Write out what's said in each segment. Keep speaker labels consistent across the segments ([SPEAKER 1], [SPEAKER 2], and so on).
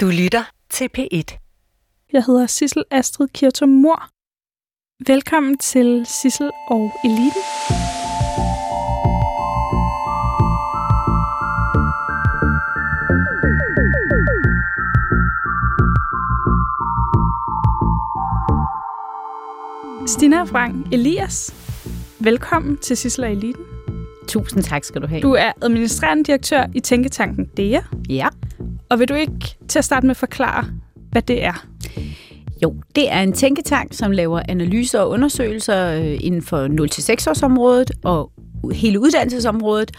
[SPEAKER 1] Du lytter til P1.
[SPEAKER 2] Jeg hedder Sissel Astrid Kirtum Mor. Velkommen til Sissel og Eliten. Stina Frank Elias, velkommen til Sissel og Eliten.
[SPEAKER 3] Tusind tak skal du have.
[SPEAKER 2] Du er administrerende direktør i Tænketanken DEA.
[SPEAKER 3] Ja.
[SPEAKER 2] Og vil du ikke til at starte med forklare, hvad det er?
[SPEAKER 3] Jo, det er en tænketank, som laver analyser og undersøgelser øh, inden for 0-6-årsområdet og hele uddannelsesområdet,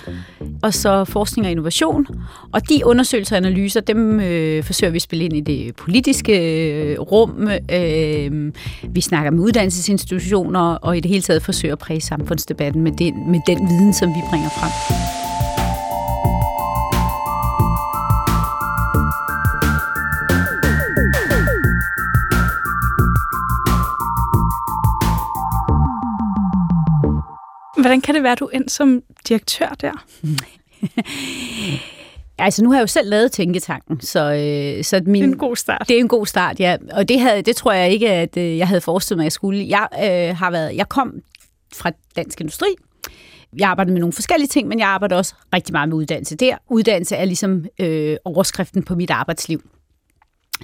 [SPEAKER 3] og så forskning og innovation. Og de undersøgelser og analyser, dem øh, forsøger vi at spille ind i det politiske øh, rum. Øh, vi snakker med uddannelsesinstitutioner, og i det hele taget forsøger at præge samfundsdebatten med den, med den viden, som vi bringer frem.
[SPEAKER 2] Hvordan kan det være, du endte som direktør der?
[SPEAKER 3] Altså, nu har jeg jo selv lavet Tænketanken, så, øh, så min,
[SPEAKER 2] Det er en god start.
[SPEAKER 3] Det er en god start, ja. Og det, havde, det tror jeg ikke, at øh, jeg havde forestillet mig, at jeg skulle. Jeg, øh, har været, jeg kom fra Dansk Industri. Jeg arbejder med nogle forskellige ting, men jeg arbejder også rigtig meget med uddannelse der. Uddannelse er ligesom øh, overskriften på mit arbejdsliv.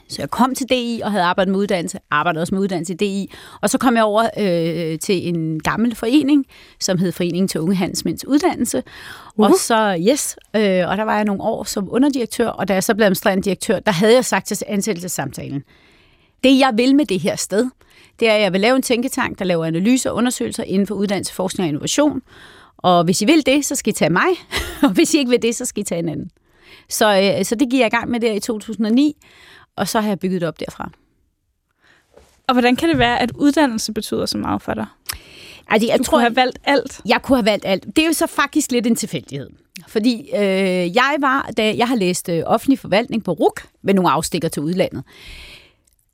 [SPEAKER 3] Så jeg kom til DI og havde arbejdet med uddannelse, arbejdede også med uddannelse i DI, og så kom jeg over øh, til en gammel forening, som hed Foreningen til Unge Handelsmænds Uddannelse. Uh-huh. Og så, yes, øh, og der var jeg nogle år som underdirektør, og da jeg så blev administrerende direktør, der havde jeg sagt til ansættelsessamtalen, det jeg vil med det her sted, det er, at jeg vil lave en tænketank, der laver analyser og undersøgelser inden for uddannelse, forskning og innovation. Og hvis I vil det, så skal I tage mig, og hvis I ikke vil det, så skal I tage en anden. Så, øh, så det gik jeg i gang med der i 2009, og så har jeg bygget det op derfra.
[SPEAKER 2] Og hvordan kan det være, at uddannelse betyder så meget for dig?
[SPEAKER 3] Altså, jeg
[SPEAKER 2] Du
[SPEAKER 3] tror,
[SPEAKER 2] kunne have valgt alt.
[SPEAKER 3] Jeg kunne have valgt alt. Det er jo så faktisk lidt en tilfældighed. Fordi øh, jeg var, da jeg har læst øh, offentlig forvaltning på RUK, med nogle afstikker til udlandet,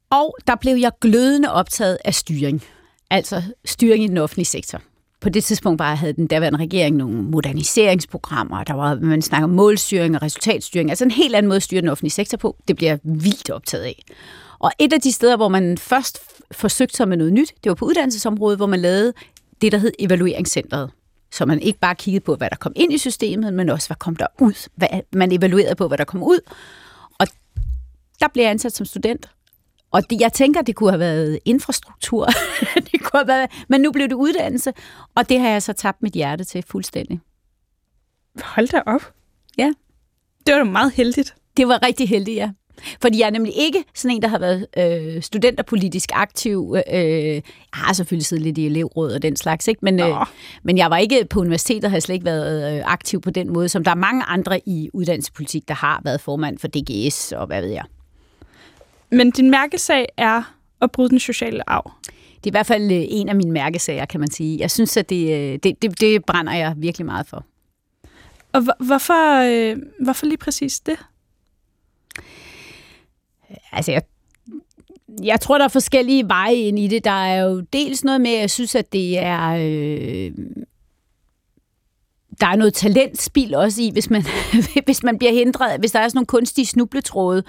[SPEAKER 3] og der blev jeg glødende optaget af styring. Altså styring i den offentlige sektor. På det tidspunkt bare havde den daværende regering nogle moderniseringsprogrammer, der var, man snakker om målstyring og resultatstyring, altså en helt anden måde at styre den offentlige sektor på. Det bliver vildt optaget af. Og et af de steder, hvor man først forsøgte sig med noget nyt, det var på uddannelsesområdet, hvor man lavede det, der hed evalueringscentret. Så man ikke bare kiggede på, hvad der kom ind i systemet, men også, hvad kom der ud. Hvad, man evaluerede på, hvad der kom ud. Og der blev jeg ansat som student. Og det, jeg tænker, det kunne have været infrastruktur. det kunne have været, men nu blev det uddannelse, og det har jeg så tabt mit hjerte til fuldstændig.
[SPEAKER 2] Hold da op.
[SPEAKER 3] Ja.
[SPEAKER 2] Det var da meget heldigt.
[SPEAKER 3] Det var rigtig heldigt, ja. Fordi jeg er nemlig ikke sådan en, der har været øh, studenterpolitisk aktiv. Øh, jeg har selvfølgelig siddet lidt i elevråd og den slags, ikke? Men, øh, men jeg var ikke på universitetet, har jeg slet ikke været øh, aktiv på den måde, som der er mange andre i uddannelsespolitik, der har været formand for DGS og hvad ved jeg.
[SPEAKER 2] Men din mærkesag er at bryde den sociale arv.
[SPEAKER 3] Det er i hvert fald øh, en af mine mærkesager, kan man sige. Jeg synes, at det, øh, det, det, det brænder jeg virkelig meget for.
[SPEAKER 2] Og hvor- hvorfor, øh, hvorfor lige præcis det?
[SPEAKER 3] Altså, jeg, jeg tror, der er forskellige veje ind i det. Der er jo dels noget med, at jeg synes, at det er... Øh, der er noget talentspil også i, hvis man, hvis man bliver hindret, hvis der er sådan nogle kunstige snubletråde,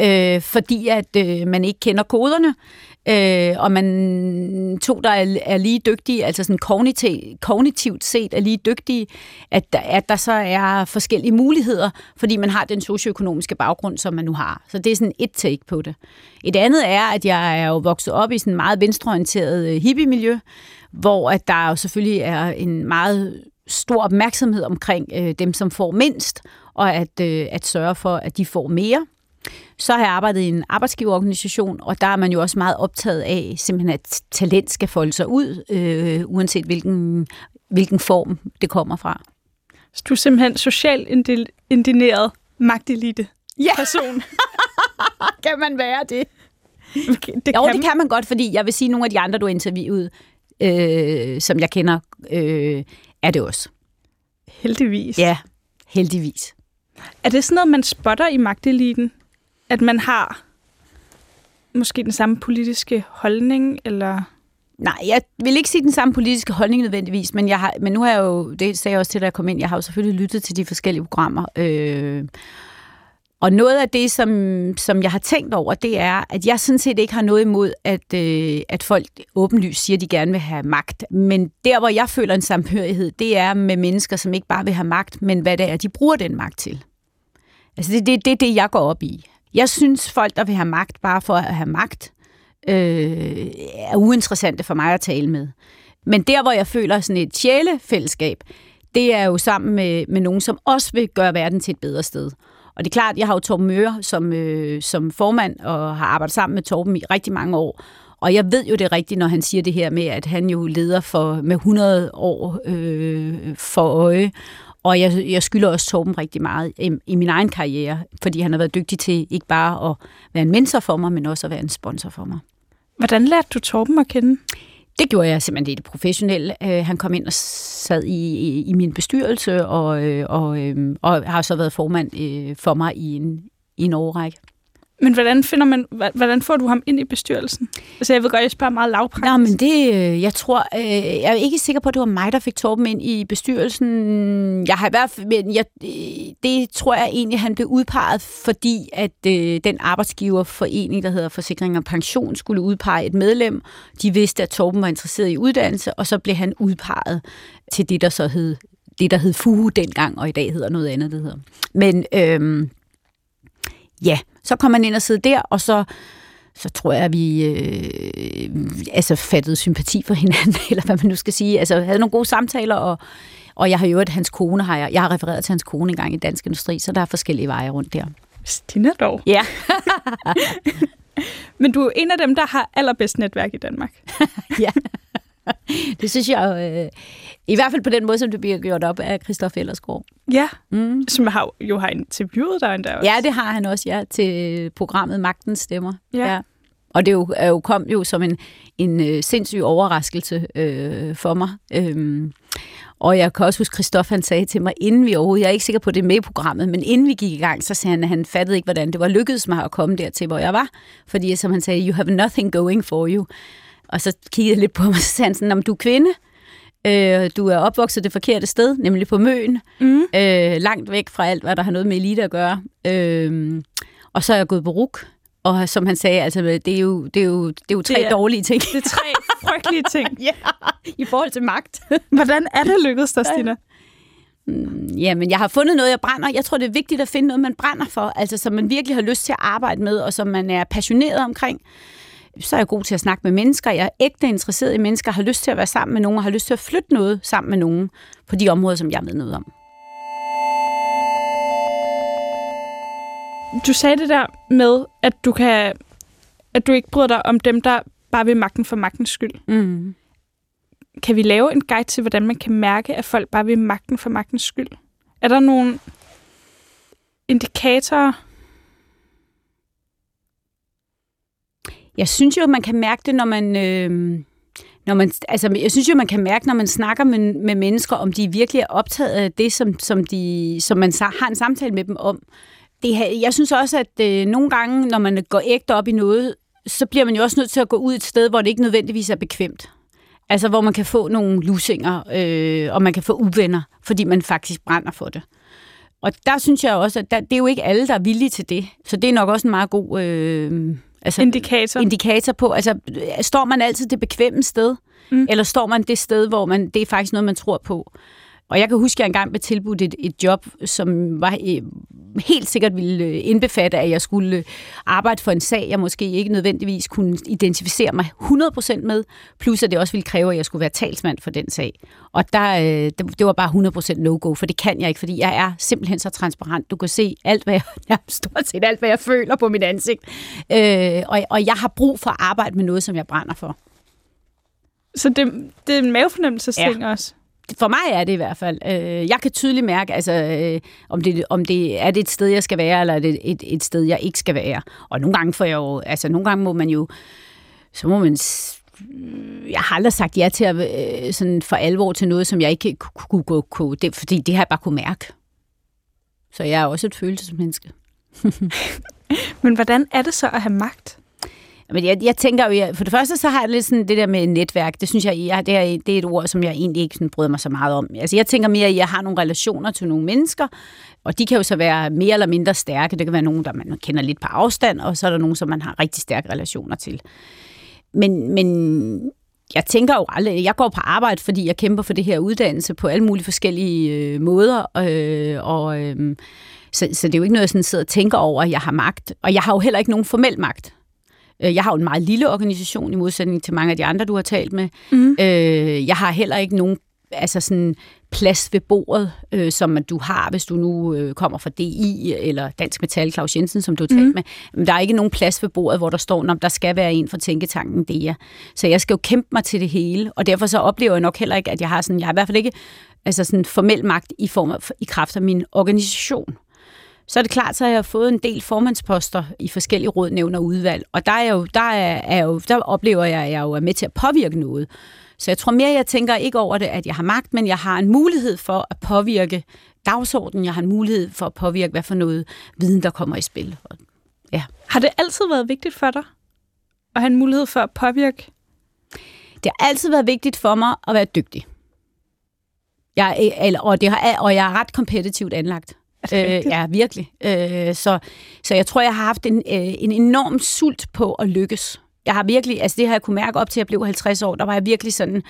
[SPEAKER 3] øh, fordi at øh, man ikke kender koderne, øh, og man to, der er, er lige dygtige, altså sådan kognitiv, kognitivt set er lige dygtige, at der, at der så er forskellige muligheder, fordi man har den socioøkonomiske baggrund, som man nu har. Så det er sådan et take på det. Et andet er, at jeg er jo vokset op i sådan en meget venstreorienteret øh, hippie-miljø, hvor at der jo selvfølgelig er en meget stor opmærksomhed omkring øh, dem, som får mindst, og at, øh, at sørge for, at de får mere. Så har jeg arbejdet i en arbejdsgiverorganisation, og der er man jo også meget optaget af, simpelthen at talent skal folde sig ud, øh, uanset hvilken, hvilken form det kommer fra.
[SPEAKER 2] Så du er simpelthen socialt indi- indineret magtelite
[SPEAKER 3] Ja.
[SPEAKER 2] person.
[SPEAKER 3] Kan man være det?
[SPEAKER 2] Okay, det
[SPEAKER 3] Jo,
[SPEAKER 2] kan
[SPEAKER 3] det kan man godt, fordi jeg vil sige, at nogle af de andre, du har interviewet, øh, som jeg kender, øh, er det også.
[SPEAKER 2] Heldigvis.
[SPEAKER 3] Ja, heldigvis.
[SPEAKER 2] Er det sådan noget, man spotter i magteliten? At man har måske den samme politiske holdning, eller...
[SPEAKER 3] Nej, jeg vil ikke sige den samme politiske holdning nødvendigvis, men, jeg har, men nu har jeg jo, det sagde jeg også til, da jeg kom ind, jeg har jo selvfølgelig lyttet til de forskellige programmer. Øh, og noget af det, som, som jeg har tænkt over, det er, at jeg sådan set ikke har noget imod, at, øh, at folk åbenlyst siger, at de gerne vil have magt. Men der, hvor jeg føler en samhørighed, det er med mennesker, som ikke bare vil have magt, men hvad det er, de bruger den magt til. Altså det er det, det, det, jeg går op i. Jeg synes, folk, der vil have magt bare for at have magt, øh, er uinteressante for mig at tale med. Men der, hvor jeg føler sådan et sjælefællesskab, det er jo sammen med, med nogen, som også vil gøre verden til et bedre sted. Og det er klart, jeg har jo Torben Møre som, øh, som formand, og har arbejdet sammen med Torben i rigtig mange år. Og jeg ved jo det rigtigt, når han siger det her med, at han jo leder for med 100 år øh, for øje. Og jeg, jeg skylder også Torben rigtig meget i, i min egen karriere, fordi han har været dygtig til ikke bare at være en mentor for mig, men også at være en sponsor for mig.
[SPEAKER 2] Hvordan lærte du Torben at kende?
[SPEAKER 3] Det gjorde jeg simpelthen det professionelle. Øh, han kom ind og sad i, i, i min bestyrelse, og, øh, og, øh, og har så været formand øh, for mig i en, i en årrække.
[SPEAKER 2] Men hvordan, finder man, hvordan får du ham ind i bestyrelsen? Altså, jeg ved godt, jeg spørger meget lavpraktisk.
[SPEAKER 3] Nej, men det, øh, jeg tror, øh, jeg er ikke sikker på, at det var mig, der fik Torben ind i bestyrelsen. Jeg har i hvert fald, men jeg, øh, det tror jeg egentlig, han blev udpeget, fordi at øh, den arbejdsgiverforening, der hedder Forsikring og Pension, skulle udpege et medlem. De vidste, at Torben var interesseret i uddannelse, og så blev han udpeget til det, der så hed det, der hed FUHU dengang, og i dag hedder noget andet, det hedder. Men øhm, ja, så kom man ind og sidde der, og så så tror jeg, at vi øh, altså fattede sympati for hinanden, eller hvad man nu skal sige. Altså havde nogle gode samtaler, og, og jeg har jo at hans kone har jeg, jeg har refereret til hans kone engang i Dansk Industri, så der er forskellige veje rundt der.
[SPEAKER 2] Stina dog.
[SPEAKER 3] Ja.
[SPEAKER 2] Men du er en af dem, der har allerbedst netværk i Danmark.
[SPEAKER 3] ja. Det synes jeg øh, i hvert fald på den måde, som det bliver gjort op af Christoffer Ellersgaard.
[SPEAKER 2] Ja, mm. som har, jo har interviewet dig endda også.
[SPEAKER 3] Ja, det har han også, ja, til programmet Magtens Stemmer. Ja. ja. Og det er jo, er jo kom jo som en, en øh, sindssyg overraskelse øh, for mig. Øhm, og jeg kan også huske, Christoffer han sagde til mig, inden vi overhovedet, jeg er ikke sikker på, det med i programmet, men inden vi gik i gang, så sagde han, at han fattede ikke, hvordan det var lykkedes mig at komme dertil, hvor jeg var. Fordi som han sagde, you have nothing going for you. Og så kiggede jeg lidt på mig, og så sagde han sådan, om du er kvinde, øh, du er opvokset det forkerte sted, nemlig på Møen, mm. øh, langt væk fra alt, hvad der har noget med elite at gøre. Øh, og så er jeg gået på RUK, og som han sagde, altså, det er jo, det er jo, det er jo tre det er, dårlige ting.
[SPEAKER 2] Det er tre frygtelige ting.
[SPEAKER 3] ja, i forhold til magt.
[SPEAKER 2] Hvordan er det lykkedes dig, Stina?
[SPEAKER 3] Mm, jamen, jeg har fundet noget, jeg brænder. Jeg tror, det er vigtigt at finde noget, man brænder for, altså som man virkelig har lyst til at arbejde med, og som man er passioneret omkring så er jeg god til at snakke med mennesker. Jeg er ægte interesseret i mennesker, har lyst til at være sammen med nogen, og har lyst til at flytte noget sammen med nogen på de områder, som jeg ved noget om.
[SPEAKER 2] Du sagde det der med, at du, kan, at du ikke bryder dig om dem, der bare vil magten for magtens skyld. Mm. Kan vi lave en guide til, hvordan man kan mærke, at folk bare vil magten for magtens skyld? Er der nogle indikatorer,
[SPEAKER 3] Jeg synes jo, man kan mærke det, når man... Øh, når man, altså, jeg synes jo, man kan mærke, når man snakker med, med mennesker, om de virkelig er optaget af det, som, som, de, som man har en samtale med dem om. Det, jeg synes også, at øh, nogle gange, når man går ægte op i noget, så bliver man jo også nødt til at gå ud et sted, hvor det ikke nødvendigvis er bekvemt. Altså, hvor man kan få nogle lusinger, øh, og man kan få uvenner, fordi man faktisk brænder for det. Og der synes jeg også, at der, det er jo ikke alle, der er villige til det. Så det er nok også en meget god øh,
[SPEAKER 2] Altså, indikator.
[SPEAKER 3] Indikator på, altså står man altid det bekvemme sted, mm. eller står man det sted, hvor man det er faktisk noget, man tror på. Og jeg kan huske, at jeg engang blev tilbudt et, et job, som var øh, helt sikkert ville øh, indbefatte, at jeg skulle øh, arbejde for en sag, jeg måske ikke nødvendigvis kunne identificere mig 100% med, plus at det også ville kræve, at jeg skulle være talsmand for den sag. Og der, det var bare 100% no-go, for det kan jeg ikke, fordi jeg er simpelthen så transparent. Du kan se alt, hvad jeg, stort set alt, hvad jeg føler på mit ansigt. og, og jeg har brug for at arbejde med noget, som jeg brænder for.
[SPEAKER 2] Så det, det er en mavefornemmelsesting ja. også?
[SPEAKER 3] For mig er det i hvert fald. Øh, jeg kan tydeligt mærke, altså, øh, om, det, om det er det et sted, jeg skal være, eller er det et, et sted, jeg ikke skal være. Og nogle gange får jeg jo, altså nogle gange må man jo, så må man jeg har aldrig sagt ja til at øh, sådan for alvor til noget, som jeg ikke kunne gå, på, det, fordi det har jeg bare kunne mærke. Så jeg er også et følelsesmenneske.
[SPEAKER 2] Men hvordan er det så at have magt?
[SPEAKER 3] Men jeg, jeg tænker jo, jeg, for det første så har jeg lidt sådan det der med netværk, det synes jeg, jeg det, er, det er et ord, som jeg egentlig ikke sådan bryder mig så meget om. Altså jeg tænker mere, at jeg har nogle relationer til nogle mennesker, og de kan jo så være mere eller mindre stærke. Det kan være nogen, der man kender lidt på afstand, og så er der nogen, som man har rigtig stærke relationer til. Men, men jeg tænker jo aldrig, jeg går på arbejde, fordi jeg kæmper for det her uddannelse på alle mulige forskellige øh, måder, øh, og øh, så, så det er jo ikke noget, jeg sådan sidder og tænker over, at jeg har magt. Og jeg har jo heller ikke nogen formel magt. Øh, jeg har jo en meget lille organisation i modsætning til mange af de andre, du har talt med. Mm. Øh, jeg har heller ikke nogen altså sådan plads ved bordet, øh, som du har, hvis du nu øh, kommer fra DI eller Dansk Metal, Claus Jensen, som du har talt mm. med. Men der er ikke nogen plads ved bordet, hvor der står, at der skal være en fra Tænketanken DEA. Så jeg skal jo kæmpe mig til det hele, og derfor så oplever jeg nok heller ikke, at jeg har sådan, jeg har i hvert fald ikke altså sådan formel magt i form af, i kraft af min organisation så er det klart, så har jeg fået en del formandsposter i forskellige råd, nævner udvalg. Og der, er jo, der, er, er jo, der oplever jeg, at jeg jo er med til at påvirke noget. Så jeg tror mere, jeg tænker ikke over det, at jeg har magt, men jeg har en mulighed for at påvirke dagsordenen. Jeg har en mulighed for at påvirke, hvad for noget viden, der kommer i spil.
[SPEAKER 2] Ja. Har det altid været vigtigt for dig at have en mulighed for at påvirke?
[SPEAKER 3] Det har altid været vigtigt for mig at være dygtig. Jeg, eller, og, det har, og jeg er ret kompetitivt anlagt. Øh, ja, virkelig. Øh, så, så jeg tror, jeg har haft en, øh, en enorm sult på at lykkes. Jeg har virkelig, altså det har jeg kunne mærke op til, at jeg blev 50 år, der var jeg virkelig sådan,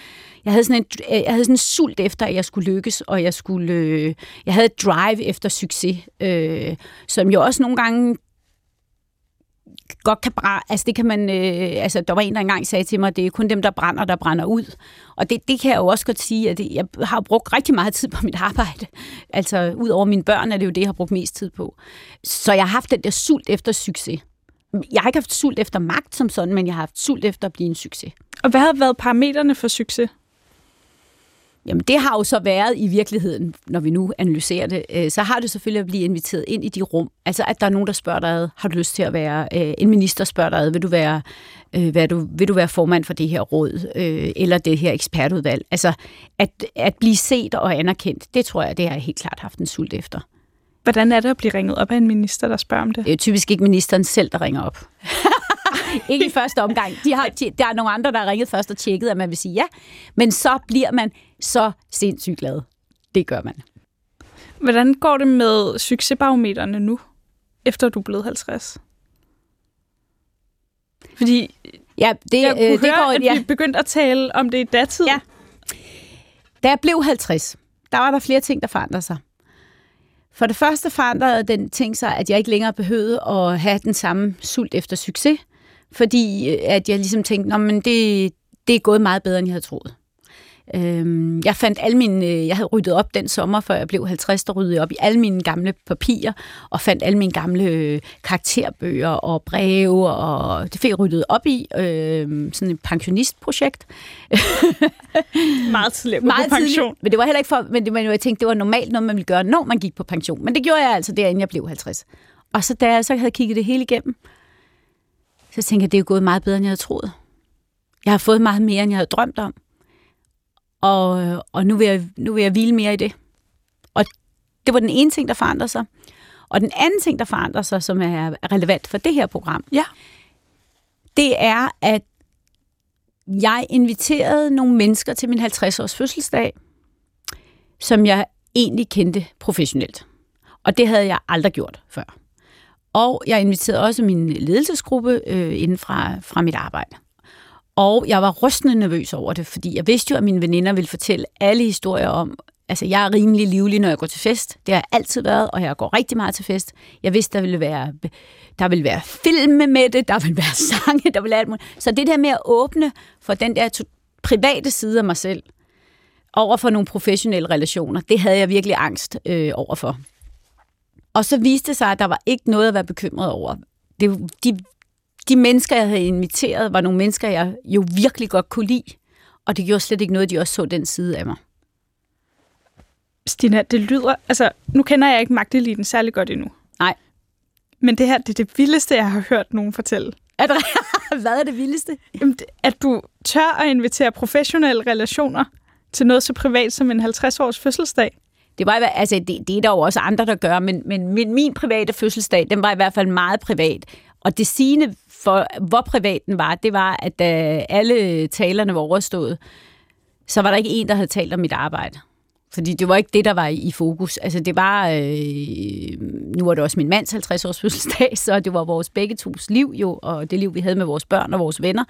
[SPEAKER 3] jeg havde sådan en, jeg havde sådan en sult efter, at jeg skulle lykkes, og jeg skulle, øh, jeg havde et drive efter succes, øh, som jo også nogle gange godt kan brænde. Altså, det kan man... Øh, altså, der var en, der engang sagde til mig, det er kun dem, der brænder, der brænder ud. Og det, det kan jeg jo også godt sige, at jeg har brugt rigtig meget tid på mit arbejde. Altså, ud over mine børn er det jo det, jeg har brugt mest tid på. Så jeg har haft den der sult efter succes. Jeg har ikke haft sult efter magt som sådan, men jeg har haft sult efter at blive en succes.
[SPEAKER 2] Og hvad har været parametrene for succes?
[SPEAKER 3] Jamen det har jo så været i virkeligheden, når vi nu analyserer det, øh, så har det selvfølgelig at blive inviteret ind i de rum. Altså at der er nogen, der spørger dig, har du lyst til at være, øh, en minister spørger dig, vil du være, øh, vil du, vil du være formand for det her råd, eller det her ekspertudvalg. Altså at, at blive set og anerkendt, det tror jeg, det har jeg helt klart haft en sult efter.
[SPEAKER 2] Hvordan er det at blive ringet op af en minister, der spørger om det?
[SPEAKER 3] Det er typisk ikke ministeren selv, der ringer op. ikke i første omgang. De har, der er nogle andre, der har ringet først og tjekket, at man vil sige ja. Men så bliver man så sindssygt glad. Det gør man.
[SPEAKER 2] Hvordan går det med succesbarometerne nu, efter du er blevet 50? Fordi ja, det, jeg kunne øh, det høre, går, at ja. vi begyndte at tale om det i datid. Ja.
[SPEAKER 3] Da jeg blev 50, der var der flere ting, der forandrede sig. For det første forandrede den ting sig, at jeg ikke længere behøvede at have den samme sult efter succes, fordi øh, at jeg ligesom tænkte, men det, det er gået meget bedre, end jeg havde troet. Øhm, jeg fandt alle mine, øh, jeg havde ryddet op den sommer, før jeg blev 50, der ryddede jeg op i alle mine gamle papirer, og fandt alle mine gamle øh, karakterbøger og breve, og det fik jeg ryddet op i, øh, sådan et pensionistprojekt.
[SPEAKER 2] Meget tidligt på Meget pension. Tidligt,
[SPEAKER 3] men det var heller ikke for, men det, men jeg tænkte, det var normalt noget, man ville gøre, når man gik på pension. Men det gjorde jeg altså der, inden jeg blev 50. Og så da jeg så havde kigget det hele igennem, så tænkte jeg, det er gået meget bedre, end jeg havde troet. Jeg har fået meget mere, end jeg havde drømt om. Og, og nu, vil jeg, nu vil jeg hvile mere i det. Og det var den ene ting, der forandrer sig. Og den anden ting, der forandrer sig, som er relevant for det her program,
[SPEAKER 2] ja.
[SPEAKER 3] det er, at jeg inviterede nogle mennesker til min 50-års fødselsdag, som jeg egentlig kendte professionelt. Og det havde jeg aldrig gjort før. Og jeg inviterede også min ledelsesgruppe øh, inden fra, fra mit arbejde. Og jeg var rystende nervøs over det, fordi jeg vidste jo, at mine veninder ville fortælle alle historier om, altså jeg er rimelig livlig, når jeg går til fest. Det har jeg altid været, og jeg går rigtig meget til fest. Jeg vidste, der ville være, der ville være film med det, der ville være sange, der ville være alt muligt. Så det der med at åbne for den der private side af mig selv, over for nogle professionelle relationer, det havde jeg virkelig angst øh, overfor. Og så viste det sig, at der var ikke noget at være bekymret over. Det, de, de mennesker, jeg havde inviteret, var nogle mennesker, jeg jo virkelig godt kunne lide. Og det gjorde slet ikke noget, at de også så den side af mig.
[SPEAKER 2] Stina, det lyder... Altså, nu kender jeg ikke magteliten særlig godt endnu.
[SPEAKER 3] Nej.
[SPEAKER 2] Men det her, det er det vildeste, jeg har hørt nogen fortælle.
[SPEAKER 3] Er det, hvad er det vildeste?
[SPEAKER 2] Jamen, at du tør at invitere professionelle relationer til noget så privat som en 50-års fødselsdag.
[SPEAKER 3] Det var altså det, det er der jo også andre, der gør, men, men min, min private fødselsdag, den var i hvert fald meget privat. Og det sigende for, hvor privat den var, det var, at da alle talerne var overstået, så var der ikke en, der havde talt om mit arbejde. Fordi det var ikke det, der var i fokus. Altså det var, øh, nu var det også min mands 50-års fødselsdag, så det var vores begge tos liv jo, og det liv, vi havde med vores børn og vores venner.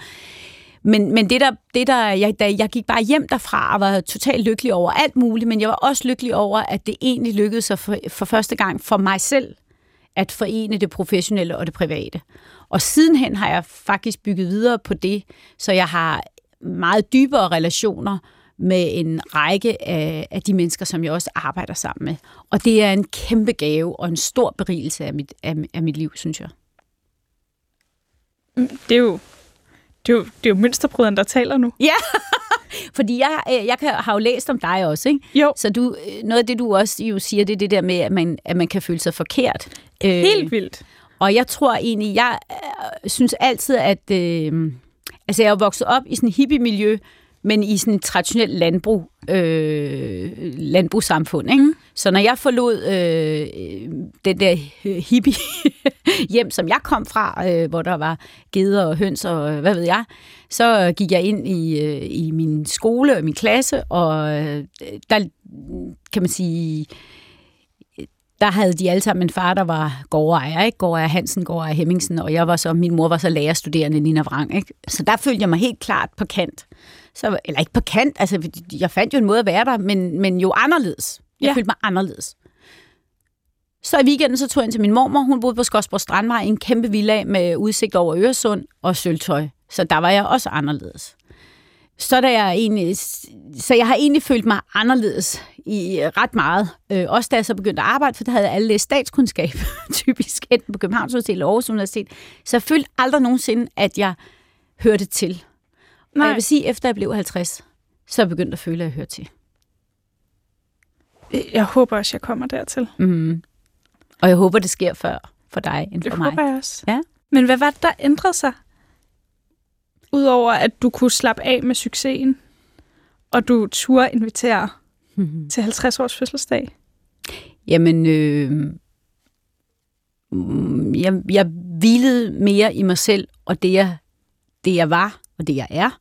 [SPEAKER 3] Men, men det der, det der jeg, da jeg gik bare hjem derfra og var totalt lykkelig over alt muligt, men jeg var også lykkelig over, at det egentlig lykkedes sig for, for første gang for mig selv at forene det professionelle og det private. Og sidenhen har jeg faktisk bygget videre på det, så jeg har meget dybere relationer med en række af, af de mennesker, som jeg også arbejder sammen med. Og det er en kæmpe gave og en stor berigelse af mit, af, af mit liv, synes jeg.
[SPEAKER 2] Mm, det er jo, det er jo, det er jo mønsterbryderen, der taler nu.
[SPEAKER 3] Ja, fordi jeg, øh, jeg kan, har jo læst om dig også, ikke?
[SPEAKER 2] Jo.
[SPEAKER 3] Så du, øh, noget af det, du også jo siger, det er det der med, at man, at man kan føle sig forkert.
[SPEAKER 2] Helt øh, vildt.
[SPEAKER 3] Og jeg tror egentlig, jeg øh, synes altid, at... Øh, altså, jeg er vokset op i sådan et hippie-miljø, men i sådan et traditionelt landbrug, øh, landbrugssamfund. Ikke? Mm. Så når jeg forlod øh, den der hippie hjem, som jeg kom fra, øh, hvor der var geder og høns og øh, hvad ved jeg, så gik jeg ind i, øh, i min skole og min klasse, og øh, der kan man sige, der havde de alle sammen en far, der var gårdejer, ikke? Gårdejer Hansen, gårdejer Hemmingsen, og jeg var så, min mor var så lærerstuderende Nina Vrang, ikke? Så der følte jeg mig helt klart på kant. Så, eller ikke på kant, altså jeg fandt jo en måde at være der, men, men jo anderledes. Jeg ja. følte mig anderledes. Så i weekenden så tog jeg ind til min mormor. Hun boede på Skodsborg Strandvej i en kæmpe villa med udsigt over Øresund og sølvtøj. Så der var jeg også anderledes. Så, der jeg egentlig, så jeg har egentlig følt mig anderledes i ret meget. Øh, også da jeg så begyndte at arbejde, for der havde jeg alle læst statskundskab, typisk enten på Københavns Universitet eller Aarhus Universitet. Så jeg følte aldrig nogensinde, at jeg hørte til. Nej. Og jeg vil sige, efter jeg blev 50, så er jeg at føle, at jeg hører til.
[SPEAKER 2] Jeg håber også, jeg kommer dertil.
[SPEAKER 3] Mm. Og jeg håber, det sker før for dig end for
[SPEAKER 2] det
[SPEAKER 3] mig.
[SPEAKER 2] Det håber jeg også.
[SPEAKER 3] Ja?
[SPEAKER 2] Men hvad var det, der ændrede sig? Udover at du kunne slappe af med succesen, og du turde invitere mm-hmm. til 50 års fødselsdag?
[SPEAKER 3] Jamen, øh, jeg, jeg hvilede mere i mig selv, og det jeg, det jeg var, og det jeg er.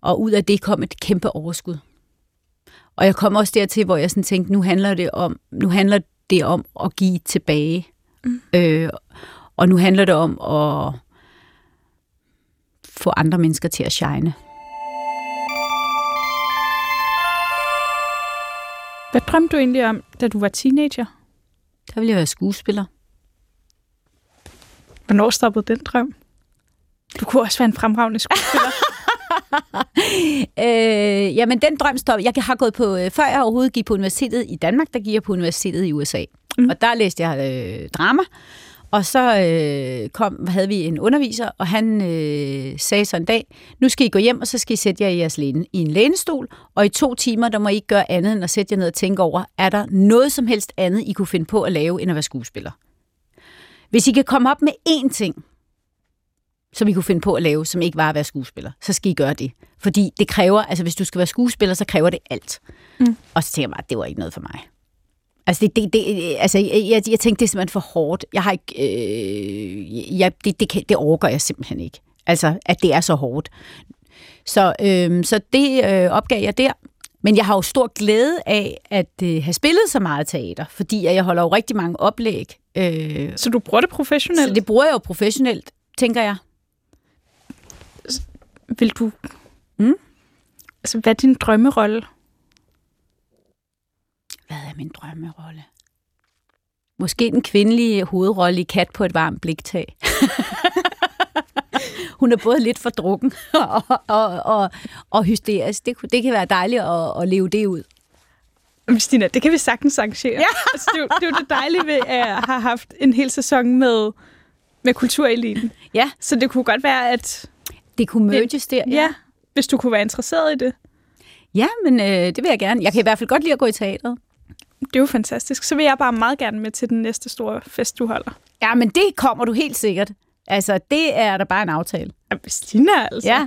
[SPEAKER 3] Og ud af det kom et kæmpe overskud. Og jeg kom også dertil, hvor jeg sådan tænkte, nu handler det om, nu handler det om at give tilbage. Mm. Øh, og nu handler det om at få andre mennesker til at shine.
[SPEAKER 2] Hvad drømte du egentlig om, da du var teenager?
[SPEAKER 3] Der ville jeg være skuespiller.
[SPEAKER 2] Hvornår stoppede den drøm? Du kunne også være en fremragende skuespiller.
[SPEAKER 3] øh, jamen, den drøm står... Jeg har gået på... Øh, før jeg overhovedet gik på universitetet i Danmark, der gik jeg på universitetet i USA. Mm. Og der læste jeg øh, drama. Og så øh, kom, havde vi en underviser, og han øh, sagde så en dag, nu skal I gå hjem, og så skal I sætte jer i jeres læne, i en lænestol, og i to timer, der må I ikke gøre andet end at sætte jer ned og tænke over, er der noget som helst andet, I kunne finde på at lave, end at være skuespiller? Hvis I kan komme op med én ting, som I kunne finde på at lave, som ikke var at være skuespiller, så skal I gøre det. Fordi det kræver, altså hvis du skal være skuespiller, så kræver det alt. Mm. Og så tænker jeg bare, at det var ikke noget for mig. Altså, det, det, det, altså jeg, jeg, jeg tænkte, det er simpelthen for hårdt. Jeg har ikke, øh, jeg, det, det, kan, det overgår jeg simpelthen ikke. Altså, at det er så hårdt. Så, øh, så det øh, opgav jeg der. Men jeg har jo stor glæde af at øh, have spillet så meget teater, fordi jeg holder jo rigtig mange oplæg.
[SPEAKER 2] Øh, så du bruger det professionelt?
[SPEAKER 3] Så det bruger jeg jo professionelt, tænker jeg.
[SPEAKER 2] Vil du... Mm? Altså, hvad er din drømmerolle?
[SPEAKER 3] Hvad er min drømmerolle? Måske den kvindelige hovedrolle i Kat på et varmt bliktag. Hun er både lidt for drukken og, og, og, og hysterisk. Det, det kan være dejligt at, at leve det ud.
[SPEAKER 2] Stina, det kan vi sagtens arrangere. Ja. altså, det, er det er jo det dejlige ved at have haft en hel sæson med, med kultureliten.
[SPEAKER 3] Ja.
[SPEAKER 2] Så det kunne godt være, at...
[SPEAKER 3] Det kunne merges der.
[SPEAKER 2] Ja. ja, hvis du kunne være interesseret i det.
[SPEAKER 3] Ja, men øh, det vil jeg gerne. Jeg kan i hvert fald godt lide at gå i teateret.
[SPEAKER 2] Det er jo fantastisk. Så vil jeg bare meget gerne med til den næste store fest, du holder.
[SPEAKER 3] Ja, men det kommer du helt sikkert. Altså, det er der bare en aftale.
[SPEAKER 2] Ja, Stina, altså.
[SPEAKER 3] Ja.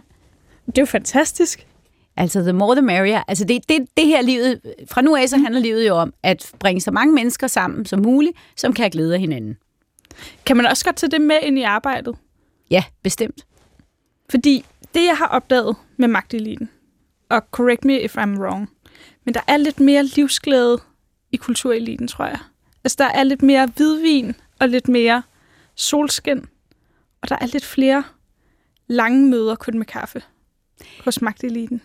[SPEAKER 2] Det er jo fantastisk.
[SPEAKER 3] Altså, the more the merrier. Altså, det, det, det her livet, fra nu af så handler livet jo om at bringe så mange mennesker sammen som muligt, som kan glæde af hinanden.
[SPEAKER 2] Kan man også godt tage det med ind i arbejdet?
[SPEAKER 3] Ja, bestemt.
[SPEAKER 2] Fordi det, jeg har opdaget med magteliten, og correct me if I'm wrong, men der er lidt mere livsglæde i kultureliten, tror jeg. Altså, der er lidt mere hvidvin og lidt mere solskin, og der er lidt flere lange møder kun med kaffe hos magteliten.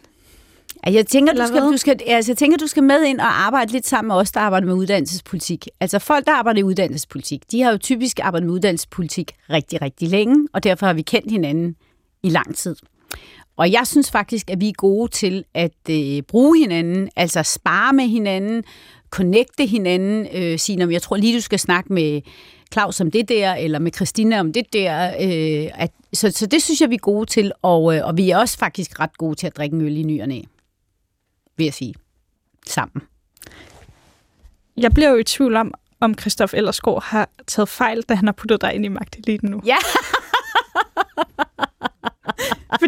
[SPEAKER 3] Jeg tænker, du skal, du skal, altså, jeg tænker, du skal med ind og arbejde lidt sammen med os, der arbejder med uddannelsespolitik. Altså folk, der arbejder i uddannelsespolitik, de har jo typisk arbejdet med uddannelsespolitik rigtig, rigtig længe, og derfor har vi kendt hinanden i lang tid. Og jeg synes faktisk, at vi er gode til at øh, bruge hinanden, altså spare med hinanden, connecte hinanden, øh, sige, om jeg tror lige, du skal snakke med Claus om det der, eller med Christina om det der. Øh, at, så, så det synes jeg, vi er gode til, og, øh, og vi er også faktisk ret gode til at drikke en øl i ny og næ vil jeg sige, sammen.
[SPEAKER 2] Jeg bliver jo i tvivl om, om Christoph Ellersgaard har taget fejl, da han har puttet dig ind i magteliten nu.
[SPEAKER 3] Ja.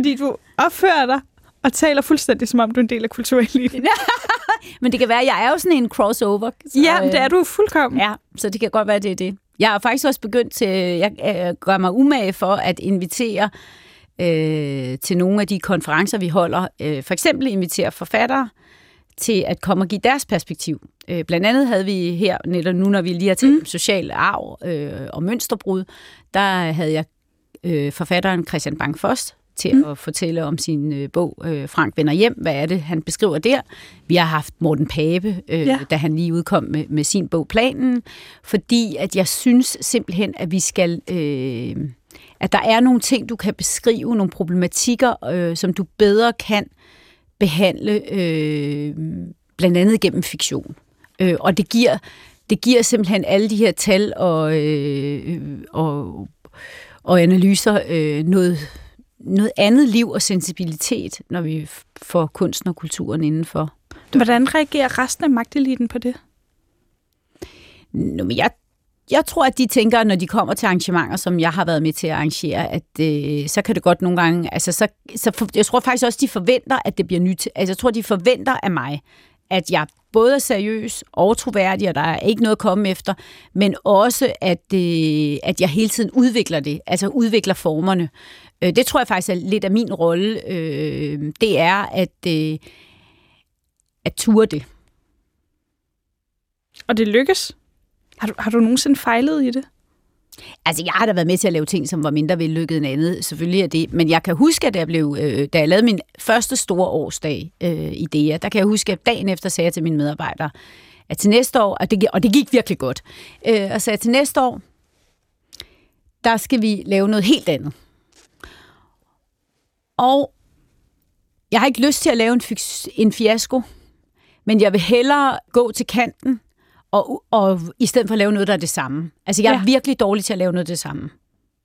[SPEAKER 2] Fordi du opfører dig og taler fuldstændig, som om du er en del af kultureliten.
[SPEAKER 3] Men det kan være, at jeg er jo sådan en crossover. Så,
[SPEAKER 2] Ja, men det er du fuldkommen.
[SPEAKER 3] Ja, så det kan godt være, det er det. Jeg har faktisk også begyndt til, jeg øh, gør mig umage for at invitere øh, til nogle af de konferencer, vi holder. Øh, for eksempel invitere forfattere til at komme og give deres perspektiv. Øh, blandt andet havde vi her, netop nu når vi lige har talt mm. social arv øh, og mønsterbrud, der havde jeg øh, forfatteren Christian Bang Foss til mm. at fortælle om sin øh, bog øh, Frank vender hjem. Hvad er det, han beskriver der? Vi har haft Morten Pape, øh,
[SPEAKER 2] Ja.
[SPEAKER 3] da han lige udkom med, med sin bog Planen, fordi at jeg synes simpelthen, at vi skal... Øh, at der er nogle ting, du kan beskrive, nogle problematikker, øh, som du bedre kan behandle, øh, blandt andet gennem fiktion. Øh, og det giver, det giver simpelthen alle de her tal og, øh, og, og analyser øh, noget, noget andet liv og sensibilitet, når vi får kunsten og kulturen indenfor.
[SPEAKER 2] Hvordan reagerer resten af magteliten på det?
[SPEAKER 3] Nå, men jeg, jeg tror, at de tænker, når de kommer til arrangementer, som jeg har været med til at arrangere, at øh, så kan det godt nogle gange... Altså, så, så for, jeg tror faktisk også, de forventer, at det bliver nyt. Altså, jeg tror, de forventer af mig, at jeg både er seriøs og troværdig, og der er ikke noget at komme efter, men også, at, øh, at jeg hele tiden udvikler det, altså udvikler formerne. Øh, det tror jeg faktisk er lidt af min rolle. Øh, det er at, øh, at ture det.
[SPEAKER 2] Og det lykkes? Har du, har du nogensinde fejlet i det?
[SPEAKER 3] Altså, jeg har da været med til at lave ting, som var mindre vellykket end andet. Selvfølgelig er det. Men jeg kan huske, at jeg blev, øh, da jeg lavede min første store årsdag øh, i DEA, der kan jeg huske, at dagen efter sagde jeg til mine medarbejdere, at til næste år, og det, og det gik virkelig godt, øh, og sagde, at til næste år, der skal vi lave noget helt andet. Og jeg har ikke lyst til at lave en, en fiasko, men jeg vil hellere gå til kanten, og, og i stedet for at lave noget, der er det samme. Altså, jeg er
[SPEAKER 2] Ja.
[SPEAKER 3] virkelig dårlig til at lave noget det samme.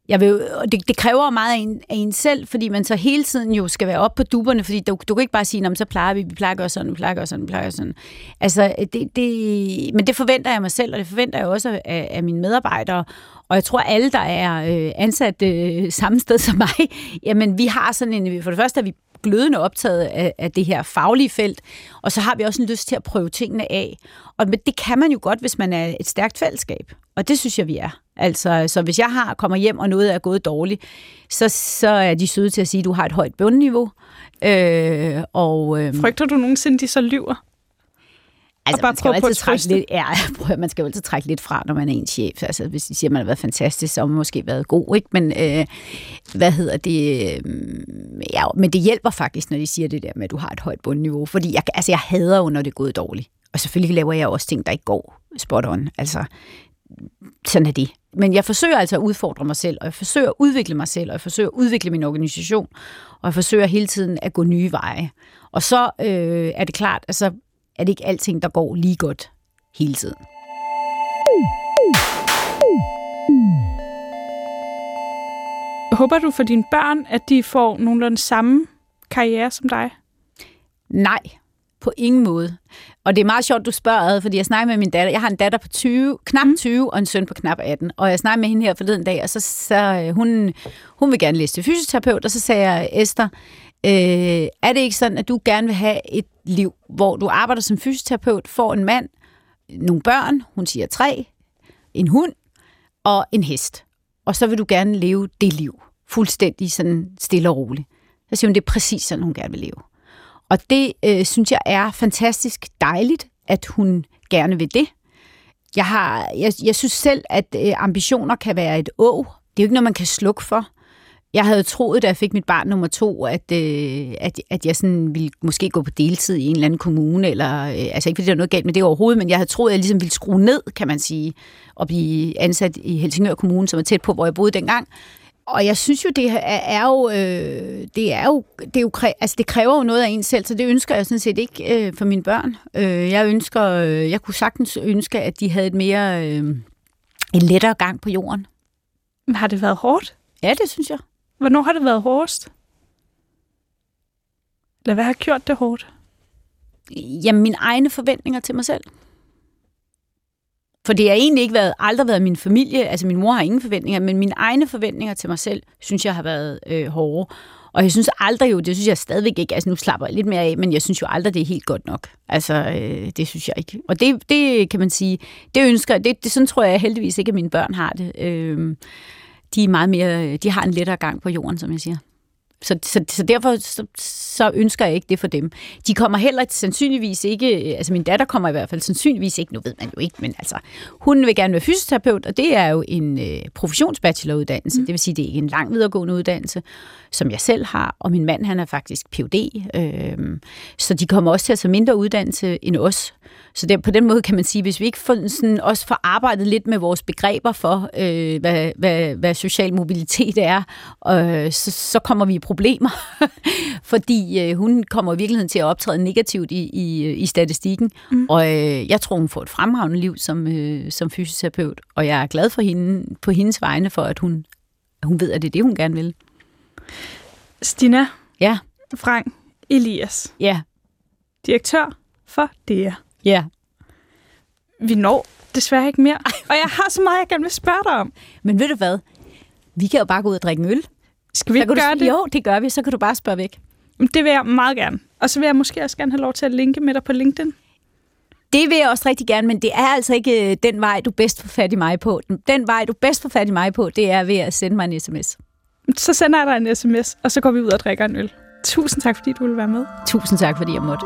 [SPEAKER 3] Jeg vil, og det, det kræver meget af en, af en selv, fordi man så hele tiden jo skal være op på duberne, fordi du, du kan ikke bare sige, "Nå, men så plejer vi, vi plejer at gøre sådan, vi plejer at gøre sådan, vi plejer at gøre sådan. Altså, det, det, men det forventer jeg mig selv, og det forventer jeg også af, af mine medarbejdere. Og jeg tror, alle, der er øh, ansat øh, samme sted som mig, jamen vi har sådan en, for det første er vi glødende optaget af, af det her faglige felt, og så har vi også en lyst til at prøve tingene af. Og men det kan man jo godt, hvis man er et stærkt fællesskab. Og det synes jeg, vi er. Altså, så hvis jeg har kommer hjem, og noget er gået dårligt, så, så er de søde til at sige, at du har et højt bundniveau. Øh, og, øh,
[SPEAKER 2] Frygter du nogensinde, de så lyver?
[SPEAKER 3] Altså, man skal jo altid trække lidt, ja, prøv, man skal jo altid trække lidt fra, når man er en chef. Altså, hvis de siger, at man har været fantastisk, så har man måske været god, ikke? Men øh, hvad hedder det? Øh, ja, men det hjælper faktisk, når de siger det der med, at du har et højt bundniveau. Fordi jeg, altså, jeg hader jo, når det er gået dårligt. Og selvfølgelig laver jeg også ting, der ikke går spot on. Altså, sådan er det. Men jeg forsøger altså at udfordre mig selv, og jeg forsøger at udvikle mig selv, og jeg forsøger at udvikle min organisation, og jeg forsøger hele tiden at gå nye veje. Og så øh, er det klart, at så er det ikke alting, der går lige godt hele tiden.
[SPEAKER 2] Håber du for dine børn, at de får nogenlunde samme karriere som dig?
[SPEAKER 3] Nej, på ingen måde. Og det er meget sjovt, du spørger, fordi jeg snakker med min datter. Jeg har en datter på 20, knap 20 og en søn på knap 18. Og jeg snakker med hende her forleden dag, og så, så hun, hun vil gerne læse til fysioterapeut, og så sagde jeg, Esther, øh, er det ikke sådan, at du gerne vil have et liv, hvor du arbejder som fysioterapeut, får en mand, nogle børn, hun siger tre, en hund og en hest. Og så vil du gerne leve det liv. fuldstændig sådan stille og roligt. Så siger hun, det er præcis sådan, hun gerne vil leve. Og det øh, synes jeg er fantastisk dejligt, at hun gerne vil det. Jeg, har, jeg, jeg synes selv, at øh, ambitioner kan være et å. Det er jo ikke noget, man kan slukke for. Jeg havde troet, da jeg fik mit barn nummer to, at, øh, at, at jeg sådan ville måske gå på deltid i en eller anden kommune, eller, øh, altså ikke fordi der er noget galt med det overhovedet, men jeg havde troet, at jeg ligesom ville skrue ned, kan man sige, og blive ansat i Helsingør Kommune, som er tæt på, hvor jeg boede dengang. Og jeg synes jo, det er, er jo, øh, det er jo, det er jo, altså det kræver jo noget af en selv, så det ønsker jeg sådan set ikke øh, for mine børn. Øh, jeg ønsker, øh, jeg kunne sagtens ønske, at de havde et mere, øh, en lettere gang på jorden.
[SPEAKER 2] Men har det været hårdt?
[SPEAKER 3] Ja, det synes jeg.
[SPEAKER 2] Hvornår har det været hårdest? Eller hvad har gjort det hårdt?
[SPEAKER 3] Jamen, mine egne forventninger til mig selv. For det har egentlig ikke været, aldrig været min familie, altså min mor har ingen forventninger, men mine egne forventninger til mig selv, synes jeg har været øh, hårde. Og jeg synes aldrig jo, det synes jeg stadigvæk ikke, altså nu slapper jeg lidt mere af, men jeg synes jo aldrig, det er helt godt nok. Altså, øh, det synes jeg ikke. Og det, det kan man sige, det ønsker, det, det sådan tror jeg heldigvis ikke, at mine børn har det. Øh, de er meget mere, øh, de har en lettere gang på jorden, som jeg siger. Så, så, så derfor så, så ønsker jeg ikke det for dem. De kommer heller sandsynligvis ikke, altså min datter kommer i hvert fald sandsynligvis ikke, nu ved man jo ikke, men altså, hun vil gerne være fysioterapeut, og det er jo en øh, professionsbacheloruddannelse, mm. det vil sige, det er ikke en lang videregående uddannelse, som jeg selv har, og min mand, han er faktisk Ph.D., øh, så de kommer også til at tage mindre uddannelse end os. Så det, på den måde kan man sige, hvis vi ikke får, sådan, også får arbejdet lidt med vores begreber for, øh, hvad, hvad, hvad social mobilitet er, øh, så, så kommer vi i problemer. Fordi øh, hun kommer i virkeligheden til at optræde negativt i, i, i statistikken. Mm. Og øh, jeg tror, hun får et fremragende liv som, øh, som fysioterapeut. Og jeg er glad for hende på hendes vegne for, at hun, hun ved, at det er det, hun gerne vil.
[SPEAKER 2] Stina.
[SPEAKER 3] Ja.
[SPEAKER 2] Frank Elias.
[SPEAKER 3] Ja.
[SPEAKER 2] Direktør for DEA.
[SPEAKER 3] Ja.
[SPEAKER 2] Vi når desværre ikke mere. Og jeg har så meget, jeg gerne vil spørge dig om.
[SPEAKER 3] Men ved du hvad? Vi kan jo bare gå ud og drikke en øl.
[SPEAKER 2] Skal vi ikke gøre
[SPEAKER 3] du,
[SPEAKER 2] det?
[SPEAKER 3] Jo, det gør vi. Så kan du bare spørge væk.
[SPEAKER 2] Det vil jeg meget gerne. Og så vil jeg måske også gerne have lov til at linke med dig på LinkedIn.
[SPEAKER 3] Det vil jeg også rigtig gerne, men det er altså ikke øh, den vej, du bedst får fat i mig på. Den vej, du bedst får fat i mig på, det er ved at sende mig en sms.
[SPEAKER 2] Så sender jeg dig en sms, og så går vi ud og drikker en øl. Tusind tak, fordi du ville være med.
[SPEAKER 3] Tusind tak, fordi jeg måtte.